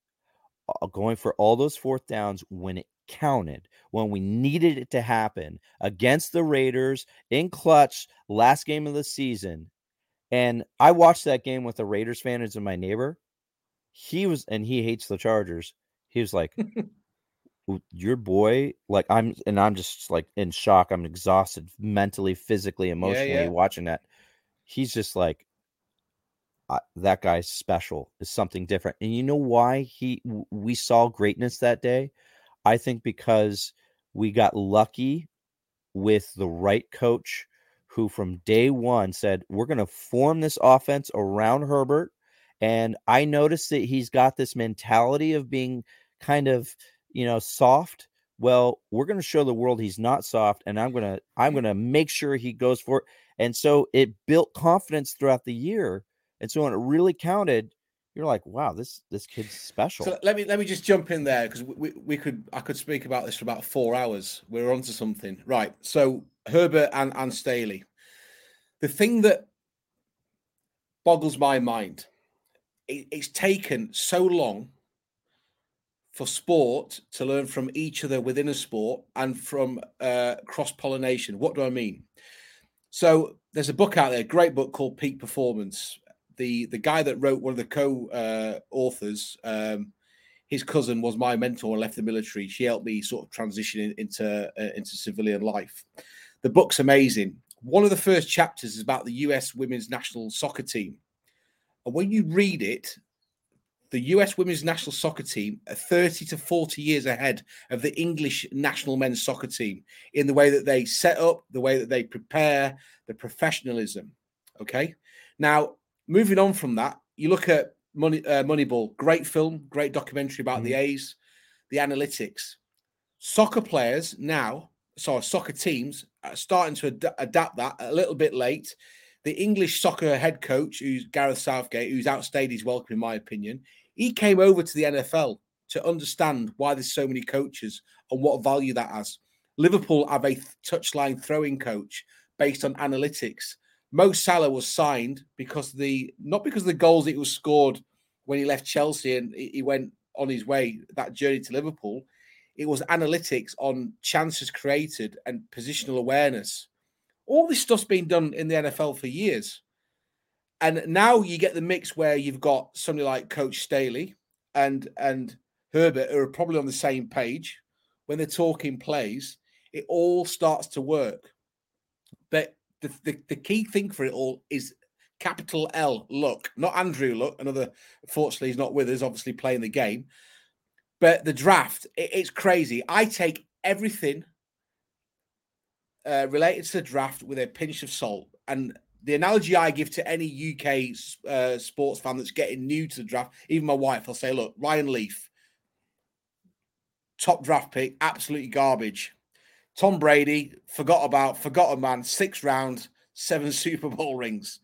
S3: going for all those fourth downs when it counted, when we needed it to happen against the Raiders in clutch last game of the season. And I watched that game with a Raiders fan as my neighbor. He was, and he hates the Chargers. He was like, *laughs* your boy, like I'm, and I'm just like in shock. I'm exhausted mentally, physically, emotionally yeah, yeah. watching that. He's just like, that guy's special is something different. And you know why he we saw greatness that day? I think because we got lucky with the right coach who from day 1 said we're going to form this offense around Herbert and I noticed that he's got this mentality of being kind of, you know, soft. Well, we're going to show the world he's not soft and I'm going to I'm mm-hmm. going to make sure he goes for it. And so it built confidence throughout the year and so when it really counted, you're like, wow, this this kid's special.
S2: So let me let me just jump in there because we, we could I could speak about this for about four hours. We're onto something, right? So Herbert and and Staley. The thing that boggles my mind. It, it's taken so long for sport to learn from each other within a sport and from uh, cross pollination. What do I mean? So there's a book out there, great book called Peak Performance. The the guy that wrote one of the co uh, authors, um, his cousin was my mentor and left the military. She helped me sort of transition into uh, into civilian life. The book's amazing. One of the first chapters is about the U.S. women's national soccer team, and when you read it, the US women's national soccer team are 30 to 40 years ahead of the English national men's soccer team in the way that they set up, the way that they prepare, the professionalism. Okay. Now, moving on from that, you look at Money uh, Moneyball, great film, great documentary about mm-hmm. the A's, the analytics. Soccer players now, sorry, soccer teams are starting to ad- adapt that a little bit late. The English soccer head coach, who's Gareth Southgate, who's outstayed his welcome, in my opinion, he came over to the NFL to understand why there's so many coaches and what value that has. Liverpool have a touchline throwing coach based on analytics. Mo Salah was signed because the not because of the goals that was scored when he left Chelsea and he went on his way that journey to Liverpool. It was analytics on chances created and positional awareness. All this stuff's been done in the NFL for years. And now you get the mix where you've got somebody like Coach Staley and and Herbert who are probably on the same page when they're talking plays. It all starts to work. But the, the, the key thing for it all is capital L luck, not Andrew Luck. Another, fortunately, he's not with us, obviously playing the game. But the draft, it, it's crazy. I take everything uh, related to the draft with a pinch of salt. And the analogy I give to any UK uh, sports fan that's getting new to the draft, even my wife, I'll say, look, Ryan Leaf, top draft pick, absolutely garbage. Tom Brady, forgot about, forgot a man, six rounds, seven *laughs* Super Bowl rings.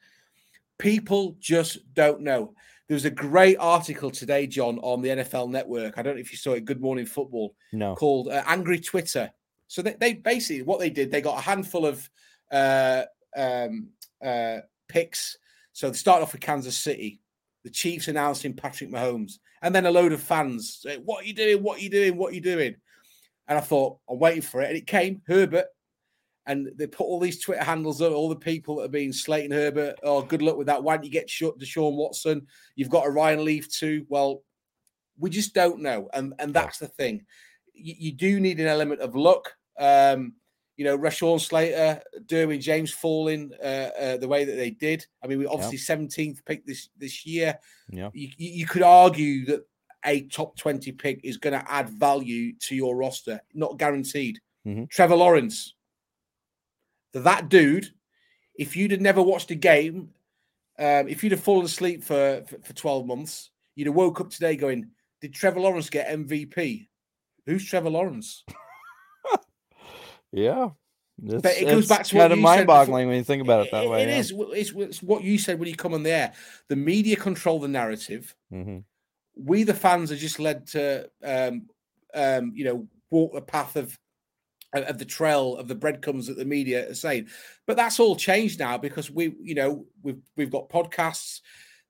S2: People just don't know. There was a great article today, John, on the NFL Network. I don't know if you saw it. Good Morning Football.
S3: No.
S2: Called uh, Angry Twitter. So they, they, basically what they did, they got a handful of uh, um, uh, picks. So they start off with Kansas City. The Chiefs announcing Patrick Mahomes, and then a load of fans say, "What are you doing? What are you doing? What are you doing?" And I thought, I'm waiting for it, and it came Herbert, and they put all these Twitter handles up, all the people that have been slating Herbert. Oh, good luck with that. Why don't you get shut Deshaun Watson? You've got a Ryan Leaf too. Well, we just don't know, and and that's the thing. You, you do need an element of luck. Um, you know, Rashawn Slater, Derwin James falling uh, uh, the way that they did. I mean, we obviously seventeenth pick this this year.
S3: Yeah,
S2: you, you could argue that a top twenty pick is going to add value to your roster, not guaranteed.
S3: Mm-hmm.
S2: Trevor Lawrence, that dude, if you'd have never watched a game, um, if you'd have fallen asleep for, for for twelve months, you'd have woke up today going, "Did Trevor Lawrence get MVP? Who's Trevor Lawrence?" *laughs*
S3: Yeah.
S2: It's, but it goes back to
S3: kind of mind-boggling when you think about it that
S2: it,
S3: way.
S2: It yeah. is. It's, it's, what you said when you come on the air. The media control the narrative.
S3: Mm-hmm.
S2: We, the fans, are just led to, um, um, you know, walk the path of of the trail of the breadcrumbs that the media are saying. But that's all changed now because we, you know, we've we've got podcasts.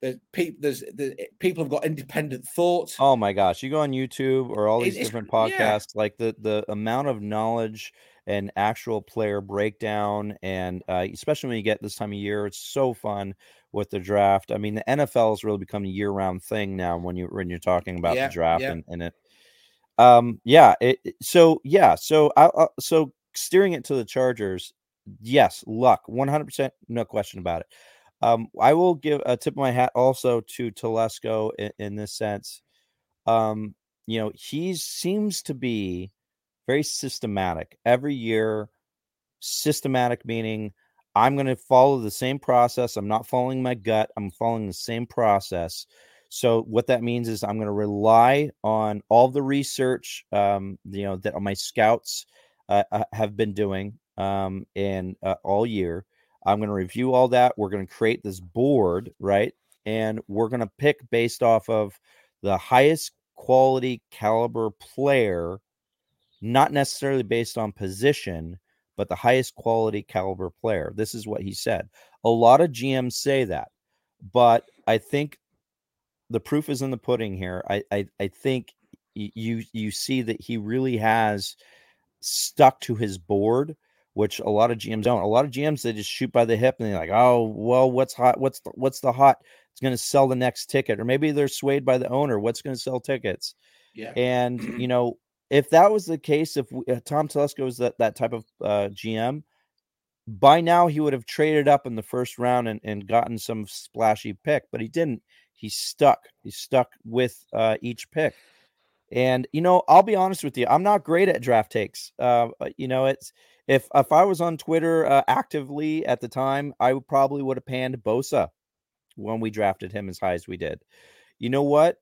S2: There's people. There's the people have got independent thoughts
S3: Oh my gosh! You go on YouTube or all these it's, different podcasts. Yeah. Like the the amount of knowledge and actual player breakdown, and uh, especially when you get this time of year, it's so fun with the draft. I mean, the NFL has really become a year round thing now when you when you're talking about yeah, the draft yeah. and, and it. Um. Yeah. It. So yeah. So I. Uh, so steering it to the Chargers. Yes, luck, one hundred percent, no question about it. Um, I will give a tip of my hat also to Telesco in, in this sense. Um, you know, he seems to be very systematic every year. Systematic meaning I'm going to follow the same process. I'm not following my gut. I'm following the same process. So what that means is I'm going to rely on all the research, um, you know, that my scouts uh, uh have been doing um, and uh, all year. I'm going to review all that. We're going to create this board, right? And we're going to pick based off of the highest quality caliber player, not necessarily based on position, but the highest quality caliber player. This is what he said. A lot of GMs say that. but I think the proof is in the pudding here. I I, I think you you see that he really has stuck to his board, which a lot of GMs don't. A lot of GMs they just shoot by the hip and they're like, oh well, what's hot? What's the, what's the hot? It's going to sell the next ticket, or maybe they're swayed by the owner. What's going to sell tickets?
S2: Yeah,
S3: and you *clears throat* know if that was the case, if we, uh, Tom Telesco was that that type of uh, GM, by now he would have traded up in the first round and, and gotten some splashy pick, but he didn't. He's stuck. He's stuck with uh, each pick. And you know, I'll be honest with you, I'm not great at draft takes. Uh, you know, it's if if I was on Twitter uh, actively at the time, I would probably would have panned Bosa when we drafted him as high as we did. You know what?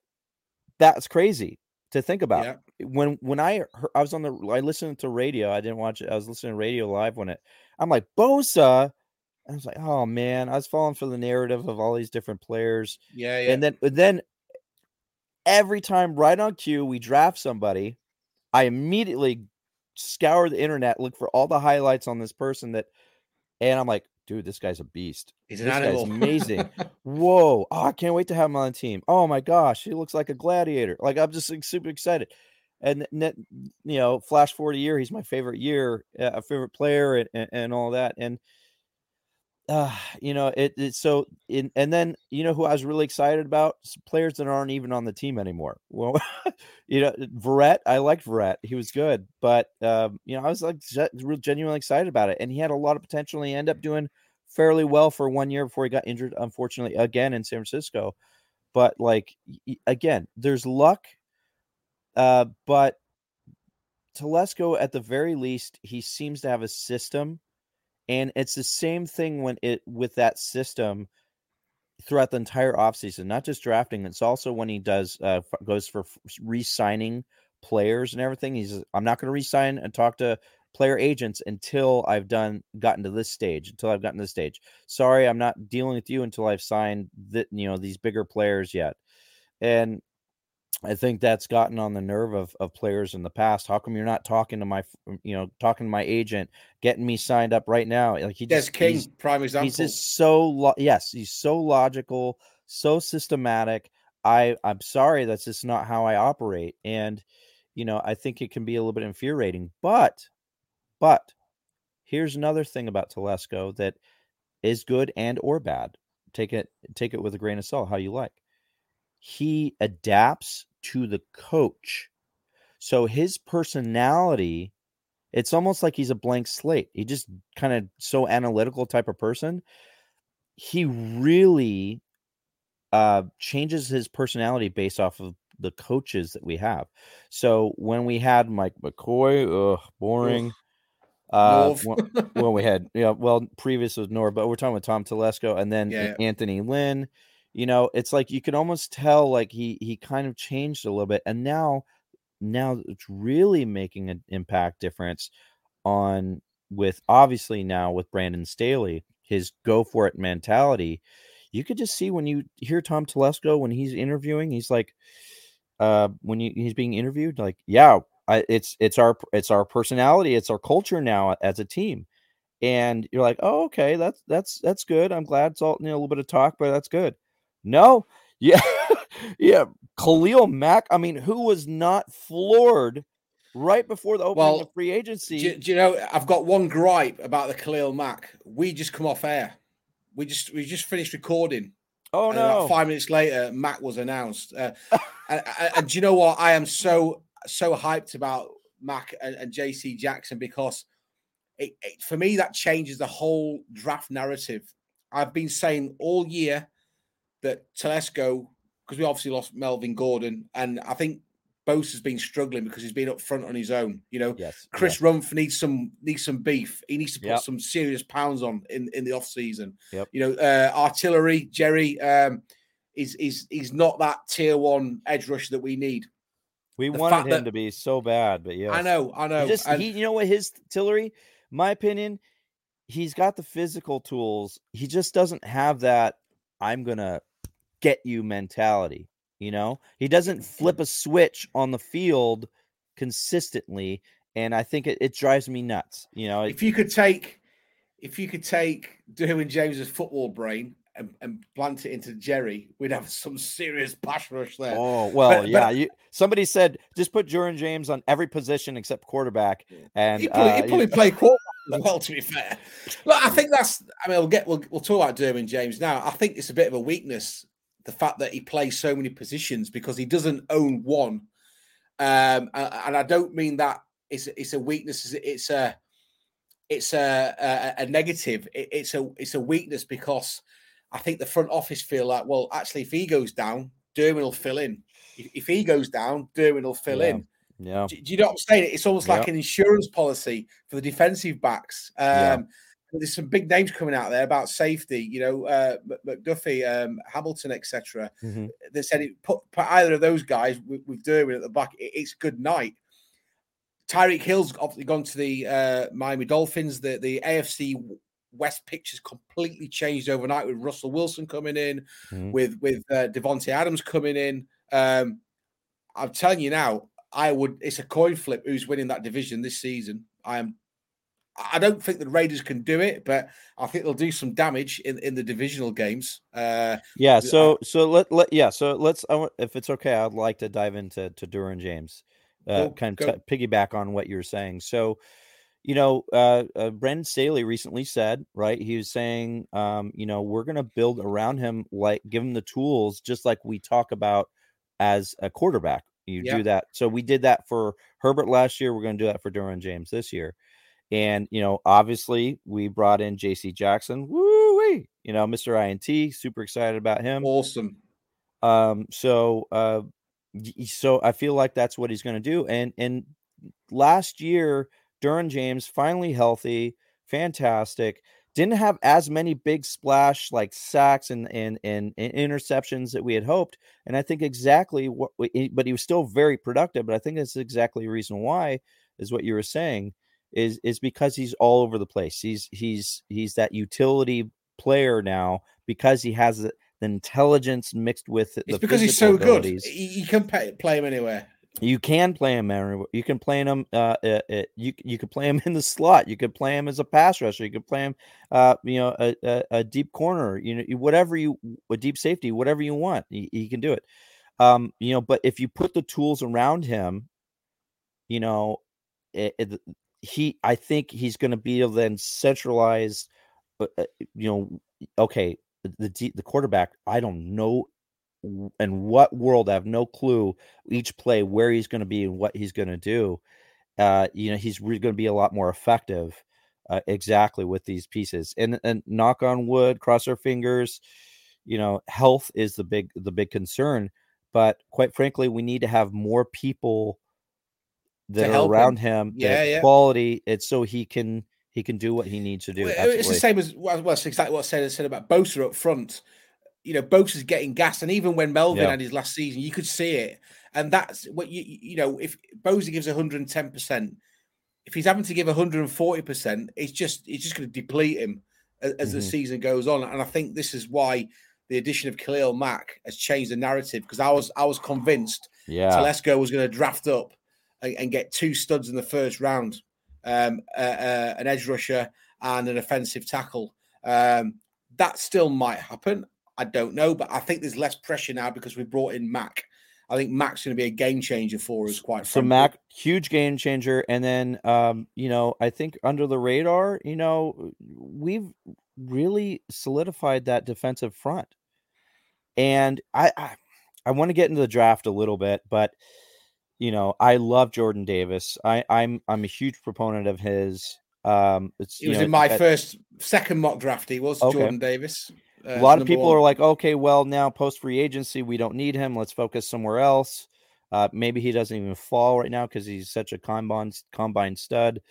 S3: That's crazy to think about. Yeah. When when I heard, I was on the I listened to radio. I didn't watch it. I was listening to radio live when it. I'm like Bosa. I was like, oh man, I was falling for the narrative of all these different players.
S2: Yeah, yeah.
S3: And then then every time right on cue we draft somebody, I immediately scour the internet, look for all the highlights on this person that, and I'm like, dude, this guy's a beast.
S2: He's
S3: this
S2: guy's
S3: amazing. *laughs* Whoa. Oh, I can't wait to have him on the team. Oh my gosh, he looks like a gladiator. Like I'm just like, super excited. And you know, flash forward a year, he's my favorite year, uh, a favorite player, and, and, and all that. And uh, you know, it, it so in, and then you know who I was really excited about players that aren't even on the team anymore. *laughs* Well, you know, Verrett, I liked Verrett, he was good, but um, you know, I was like genuinely excited about it, and he had a lot of potential. And he ended up doing fairly well for one year before he got injured, unfortunately, again in San Francisco. But like again, there's luck, uh, but Telesco at the very least, he seems to have a system and it's the same thing when it with that system throughout the entire offseason, not just drafting. It's also when he does uh, goes for re-signing players and everything. He's I'm not going to re-sign and talk to player agents until I've done gotten to this stage. Until I've gotten to this stage. Sorry, I'm not dealing with you until I've signed that you know these bigger players yet. And I think that's gotten on the nerve of, of players in the past. How come you're not talking to my, mm, you know, talking to my agent, getting me signed up right now? Like he just
S2: King, prime example.
S3: He's just so lo- yes, he's so logical, so systematic. I I'm sorry, that's just not how I operate, and you know I think it can be a little bit infuriating. But, but here's another thing about Telesco that is good and or bad. Take it take it with a grain of salt, how you like he adapts to the coach. So his personality, it's almost like he's a blank slate. He just kind of so analytical type of person. He really uh changes his personality based off of the coaches that we have. So when we had Mike McCoy, ugh, boring. Uh, when, *laughs* when, we had, yeah, well, previous was Norv, but we're talking with Tom Telesco and then yeah, Anthony Lynn you know it's like you can almost tell like he he kind of changed a little bit and now now it's really making an impact difference on with obviously now with Brandon Staley his go for it mentality. You could just see when you hear Tom Telesco when he's interviewing he's like uh when you, he's being interviewed like yeah I, it's it's our it's our personality it's our culture now as a team. And you're like oh okay that's that's that's good i'm glad it's all a little bit of talk but that's good no, yeah, *laughs* yeah. Khalil Mack. I mean, who was not floored right before the opening well, of free agency?
S2: Do, do, you know? I've got one gripe about the Khalil Mack. We just come off air. We just we just finished recording.
S3: Oh no!
S2: five minutes later, Mack was announced. Uh, *laughs* and, and, and, do you know what? I am so so hyped about Mack and, and JC Jackson because it, it, for me that changes the whole draft narrative. I've been saying all year that Telesco, because we obviously lost Melvin Gordon, and I think Bosa has been struggling because he's been up front on his own. You know,
S3: yes,
S2: Chris yeah. Rumph needs some needs some beef. He needs to put yep. some serious pounds on in, in the off season.
S3: Yep.
S2: You know, uh, artillery Jerry um, is is is not that tier one edge rush that we need.
S3: We the wanted him that, to be so bad, but yeah,
S2: I know, I know.
S3: He just and, he, you know what his Tillery, my opinion, he's got the physical tools. He just doesn't have that. I'm gonna get you mentality. You know, he doesn't flip a switch on the field consistently, and I think it, it drives me nuts. You know,
S2: if you could take, if you could take Derwin James's football brain and, and plant it into Jerry, we'd have some serious pass rush there.
S3: Oh well, but, yeah. But, you, somebody said just put Jordan James on every position except quarterback, and
S2: he probably,
S3: uh,
S2: he probably *laughs* play quarterback as well. To be fair, look, I think that's. I mean, we'll get we'll, we'll talk about Derwin James now. I think it's a bit of a weakness the fact that he plays so many positions because he doesn't own one, um, and I don't mean that it's it's a weakness. It's a it's a a, a negative. It, it's a it's a weakness because I think the front office feel like, well, actually, if he goes down, Derwin will fill in. If, if he goes down, Derwin will fill
S3: yeah.
S2: in.
S3: Yeah.
S2: Do, do, you know what I'm saying? It's almost like an insurance policy for the defensive backs. Um, yeah. There's some big names coming out there about safety. You know, uh, McDuffie, um, Hamilton, etc. Mm-hmm. They said it, put, put either of those guys with, with Derwin at the back. It, it's good night. Tyreek Hill's obviously gone to the uh, Miami Dolphins. The the AFC West pictures completely changed overnight with Russell Wilson coming in, mm-hmm. with with uh, Davante Adams coming in. Um, I'm telling you now, I would. It's a coin flip who's winning that division this season. I am. I don't think the Raiders can do it, but I think they'll do some damage in, in the divisional games. Uh,
S3: yeah. So so let let yeah. So let's. If it's okay, I'd like to dive into to Derwin James uh, kind of t- piggyback on what you're saying. So, you know, uh, uh, Brandon Staley recently said, right? He was saying, um, you know, we're going to build around him, like give him the tools, just like we talk about as a quarterback. You do that. So we did that for Herbert last year. We're going to do that for Derwin James this year. And, you know, obviously we brought in JC Jackson. Woo wee. You know, Mr. INT, super excited about him.
S2: Awesome.
S3: Um, so uh so I feel like that's what he's going to do. And and last year, Derwin James finally healthy, fantastic. Didn't have as many big splash like sacks and, and and, and interceptions that we had hoped. And I think exactly what, We, but he was still very productive. But I think that's exactly the reason why is what you were saying is is because he's all over the place. He's he's he's that utility player now because he has the intelligence mixed with the
S2: it's because he's so abilities. good. You can pay, play him anywhere.
S3: You can play him anywhere. You can play him. Uh, uh, uh, you you could play him *laughs* in the slot. You could play him as a pass rusher. You could play him, uh, you know, a, a, a, deep corner. You know, whatever you, a deep safety, whatever you want, he, he can do it. Um, you know, but if you put the tools around him, you know, it, it, he, I think he's going to be able to then centralize. Uh, uh, you know, okay, the the, quarterback, I don't know in what world I have no clue each play where he's going to be and what he's going to do. Uh, you know, he's going to be a lot more effective uh, exactly with these pieces. And and knock on wood, cross our fingers. You know, health is the big the big concern, but quite frankly, we need to have more people that are around him, him
S2: yeah, yeah.
S3: quality. It's so he can he can do what he needs to do.
S2: Well, it's the same as well, it's exactly what I said, I said about Bosa up front. You know, Bosa's getting gas, and even when Melvin yeah. had his last season, you could see it. And that's what you you know, if Bosa gives 110 percent, if he's having to give 140 percent, it's just it's just going to deplete him as, as mm-hmm. the season goes on. And I think this is why the addition of Khalil Mack has changed the narrative because I was I was convinced
S3: yeah.
S2: Telesco was going to draft up and, and, get two studs in the first round um, uh, uh, an edge rusher, and an offensive tackle. Um, that still might happen. I don't know, but I think there's less pressure now because we brought in Mack. I think Mack's going to be a game changer for us. Quite
S3: so, Mack, huge game changer, and then um, you know, I think under the radar, you know, we've really solidified that defensive front, and I, I, I want to get into the draft a little bit, but you know, I love Jordan Davis. I, I'm I'm a huge proponent of his. Um, it's,
S2: he was
S3: know,
S2: in my first second mock draft. He was okay. Jordan Davis.
S3: Uh, a lot of people one. are like, okay, well, now post free agency, we don't need him. Let's focus somewhere else. Uh, maybe he doesn't even fall right now because he's such a combine combine stud.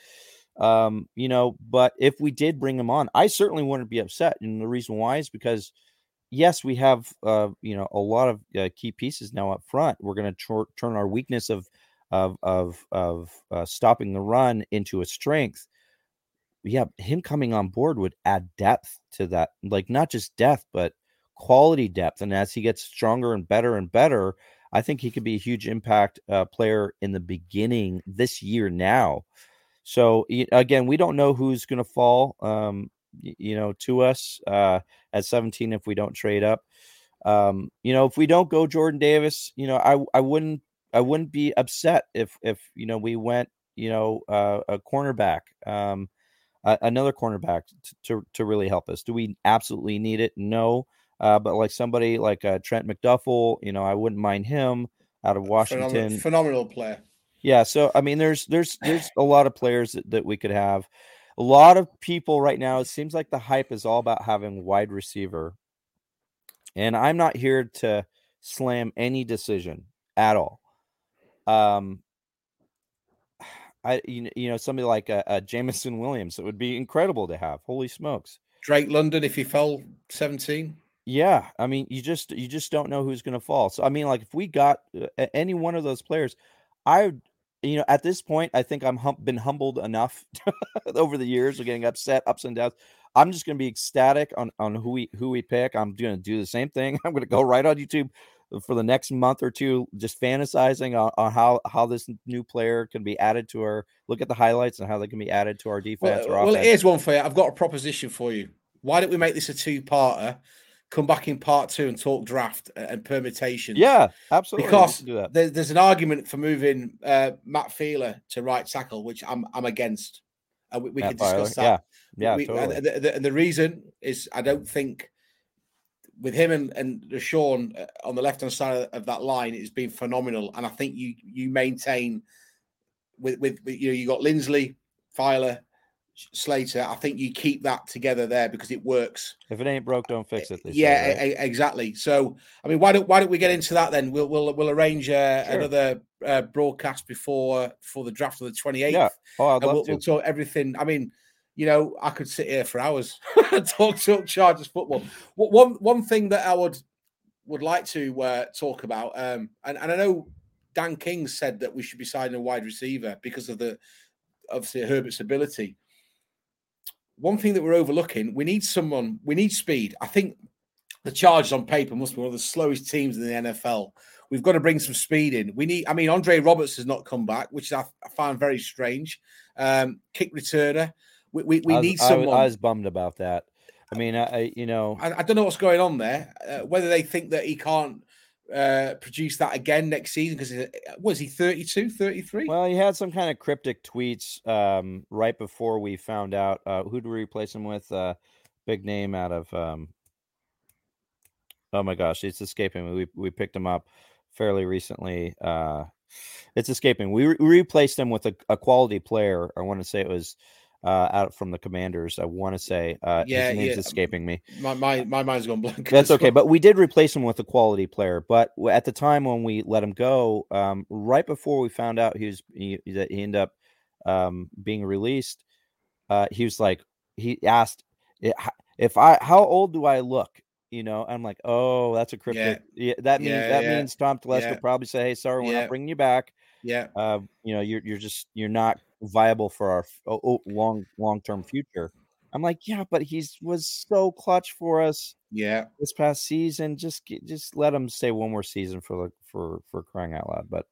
S3: Um, you know, but if we did bring him on, I certainly wouldn't be upset. And the reason why is because yes, we have uh, you know a lot of uh, key pieces now up front. We're going to tr- turn our weakness of of of of uh, stopping the run into a strength. Yeah, him coming on board would add depth to that, like not just depth, but quality depth. And as he gets stronger and better and better, I think he could be a huge impact uh, player in the beginning this year now. So again, we don't know who's going to fall. Um, you know, to us uh, at 17 if we don't trade up. Um, you know, if we don't go Jordan Davis, you know, I I wouldn't I wouldn't be upset if if you know we went you know uh, a cornerback, um, another cornerback to, to, to really help us. Do we absolutely need it? No, uh, but like somebody like uh, Trent McDuffie, you know, I wouldn't mind him out of Washington.
S2: Phenomenal, phenomenal player.
S3: Yeah, so I mean, there's there's there's a lot of players that, that we could have. A lot of people right now. It seems like the hype is all about having wide receiver, and I'm not here to slam any decision at all. Um, I you, you know somebody like a, a Jameson Williams, it would be incredible to have. Holy smokes!
S2: Drake London, if he fell 17.
S3: Yeah, I mean, you just you just don't know who's going to fall. So I mean, like if we got uh, any one of those players, I you know at this point I think I'm hum- been humbled enough *laughs* over the years of getting upset, ups and downs. I'm just going to be ecstatic on on who we who we pick. I'm going to do the same thing. *laughs* I'm going to go right on YouTube for the next month or two, just fantasizing on, on how how this new player can be added to our. Look at the highlights and how they can be added to our defense.
S2: Well, well here's one for you. I've got a proposition for you. Why don't we make this a two-parter? Come back in part two and talk draft and permutations.
S3: Yeah, absolutely.
S2: Because there, there's an argument for moving uh, Matt Feiler to right tackle, which I'm I'm against. And we, we can discuss that.
S3: Yeah, yeah.
S2: We,
S3: totally.
S2: and, the, and, the, reason is I don't think with him and and Sean uh, on the left hand side of that line, it's been phenomenal. And I think you you maintain with with, you know you got Linsley, Feiler, Slater, I think you keep that together there because it works.
S3: If it ain't broke, don't fix it.
S2: Yeah, say, right? exactly. So, I mean, why don't why don't we get into that then? We'll we'll we'll arrange uh, sure. another uh, broadcast before for the draft of the twenty eighth.
S3: Yeah, oh, I'd love
S2: we'll,
S3: to.
S2: We'll talk everything. I mean, you know, I could sit here for hours *laughs* and talk talk Chargers football. One one thing that I would would like to uh, talk about, um, and and I know Dan King said that we should be signing a wide receiver because of the obviously Herbert's ability one thing that we're overlooking, we need someone, we need speed. I think the Chargers on paper must be one of the slowest teams in the NFL. We've got to bring some speed in. We need, I mean, Andre Roberts has not come back, which I, I found very strange. Um, kick returner. We, we, we
S3: was,
S2: need someone.
S3: I, I, was bummed about that. I mean, I, you know,
S2: I, I don't know what's going on there. Uh, whether they think that he can't uh, produce that again next season because uh, was he 32 33
S3: well he had some kind of cryptic tweets um, right before we found out uh, who we replace him with? Uh, big name out of um, oh my gosh it's escaping me. We, we picked him up fairly recently uh, it's escaping. We, re- replaced him with a, a quality player. I want to say it was uh, out from the Commanders. I want to say, uh, yeah, his name's yeah. escaping me.
S2: My, my my mind's gone blank.
S3: That's okay, but we did replace him with a quality player. But at the time when we let him go, um, right before we found out he was he, that he ended up um, being released, uh, he was like, he asked if I how old do I look? You know, I'm like, oh, that's a cryptic. Yeah, yeah that means that means Tom Telesco probably say, hey, sorry, we're not bringing you back.
S2: Yeah.
S3: Uh, you know, you're you're just you're not viable for our oh, oh, long long term future. I'm like, yeah, but he's was so clutch for us.
S2: Yeah,
S3: this past season, just just let him stay one more season for the for for crying out loud. But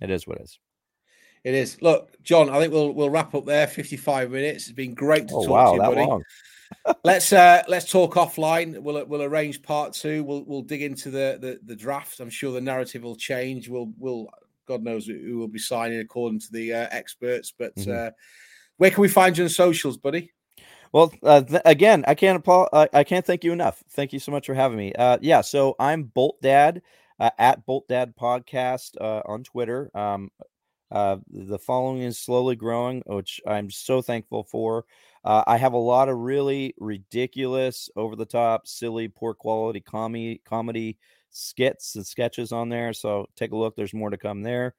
S3: it is what it is.
S2: It is. Look, John, I think we'll we'll wrap up there. 55 minutes. It's been great to oh, talk
S3: wow,
S2: to you, buddy.
S3: Long.
S2: let's uh let's talk offline. We'll we'll arrange part two. We'll we'll dig into the the, the draft. I'm sure the narrative will change. We'll we'll God knows who will be signing according to the uh, experts. But mm-hmm. uh, where can we find you on socials, buddy?
S3: Well, uh, th- again, I can't apol- I can't thank you enough. Thank you so much for having me. Uh, yeah, so I'm Bolt Dad uh, at Bolt Dad Podcast uh, on Twitter. Um, uh, the following is slowly growing, which I'm so thankful for. Uh, I have a lot of really ridiculous, over the top, silly, poor quality comedy comedy skits and sketches on there. So take a look. There's more to come there.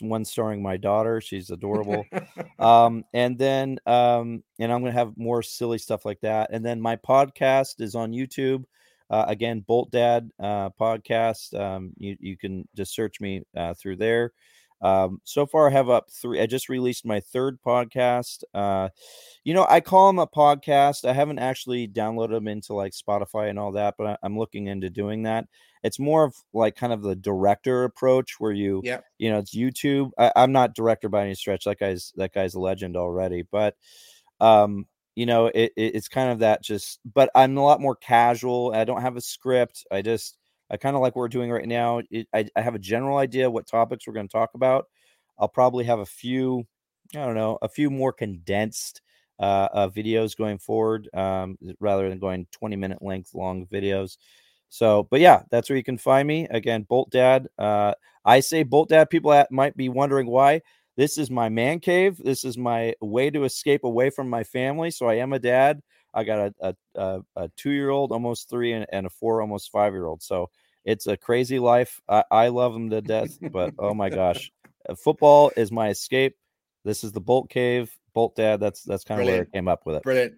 S3: one starring my daughter. She's adorable. *laughs* um, and then, um, and I'm going to have more silly stuff like that. And then my podcast is on YouTube. Uh, again, Bolt Dad uh, podcast. Um, you, you can just search me uh, through there. Um, so far, I have up three. I just released my third podcast. Uh, you know, I call them a podcast. I haven't actually downloaded them into like Spotify and all that, but I, I'm looking into doing that. It's more of like kind of the director approach where you,
S2: yeah,
S3: you know, it's YouTube. I, am not director by any stretch. That guy's that guy's a legend already, but um, you know, it, it, it's kind of that just, but I'm a lot more casual. I don't have a script. I just, I kind of like what we're doing right now. It, I, I have a general idea what topics we're going to talk about. I'll probably have a few, I don't know, a few more condensed uh, uh, videos going forward um, rather than going 20 minute length long videos. So, but yeah, that's where you can find me. Again, Bolt Dad. Uh, I say Bolt Dad. People at, might be wondering why. This is my man cave. This is my way to escape away from my family. So I am a dad. I got a, a, a two year old, almost three, and, and, a four, almost five year old. So it's a crazy life. I, I love them to death, but oh my gosh, uh, football is my escape. This is the Bolt Cave, Bolt Dad. That's that's kind of where I came up with it.
S2: Brilliant.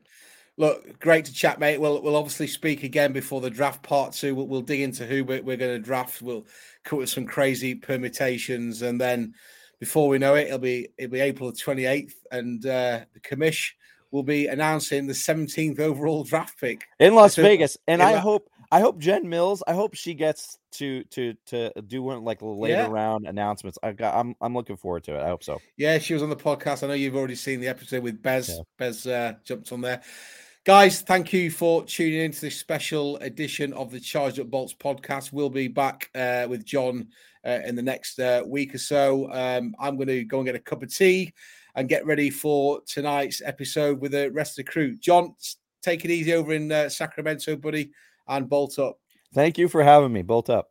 S2: Look, great to chat, mate. We'll we'll obviously speak again before the draft part two. We'll, we'll dig into who we're, we're going to draft. We'll cut with some crazy permutations, and then before we know it, it'll be it'll be April twenty eighth, and uh, the commish will be announcing the seventeenth overall draft pick
S3: in Las *laughs* so, Vegas. And I La- hope I hope Jen Mills. I hope she gets to to to do one like later yeah. round announcements. I got. I'm I'm looking forward to it. I hope so.
S2: Yeah, she was on the podcast. I know you've already seen the episode with Bez. Yeah. Bez uh, jumped on there. Guys, thank you for tuning in to this special edition of the Charged Up Bolts podcast. We'll be back uh, with John uh, in the next uh, week or so. Um, I'm going to go and get a cup of tea and get ready for tonight's episode with the rest of the crew. John, take it easy over in uh, Sacramento, buddy, and bolt up.
S3: Thank you for having me. Bolt up.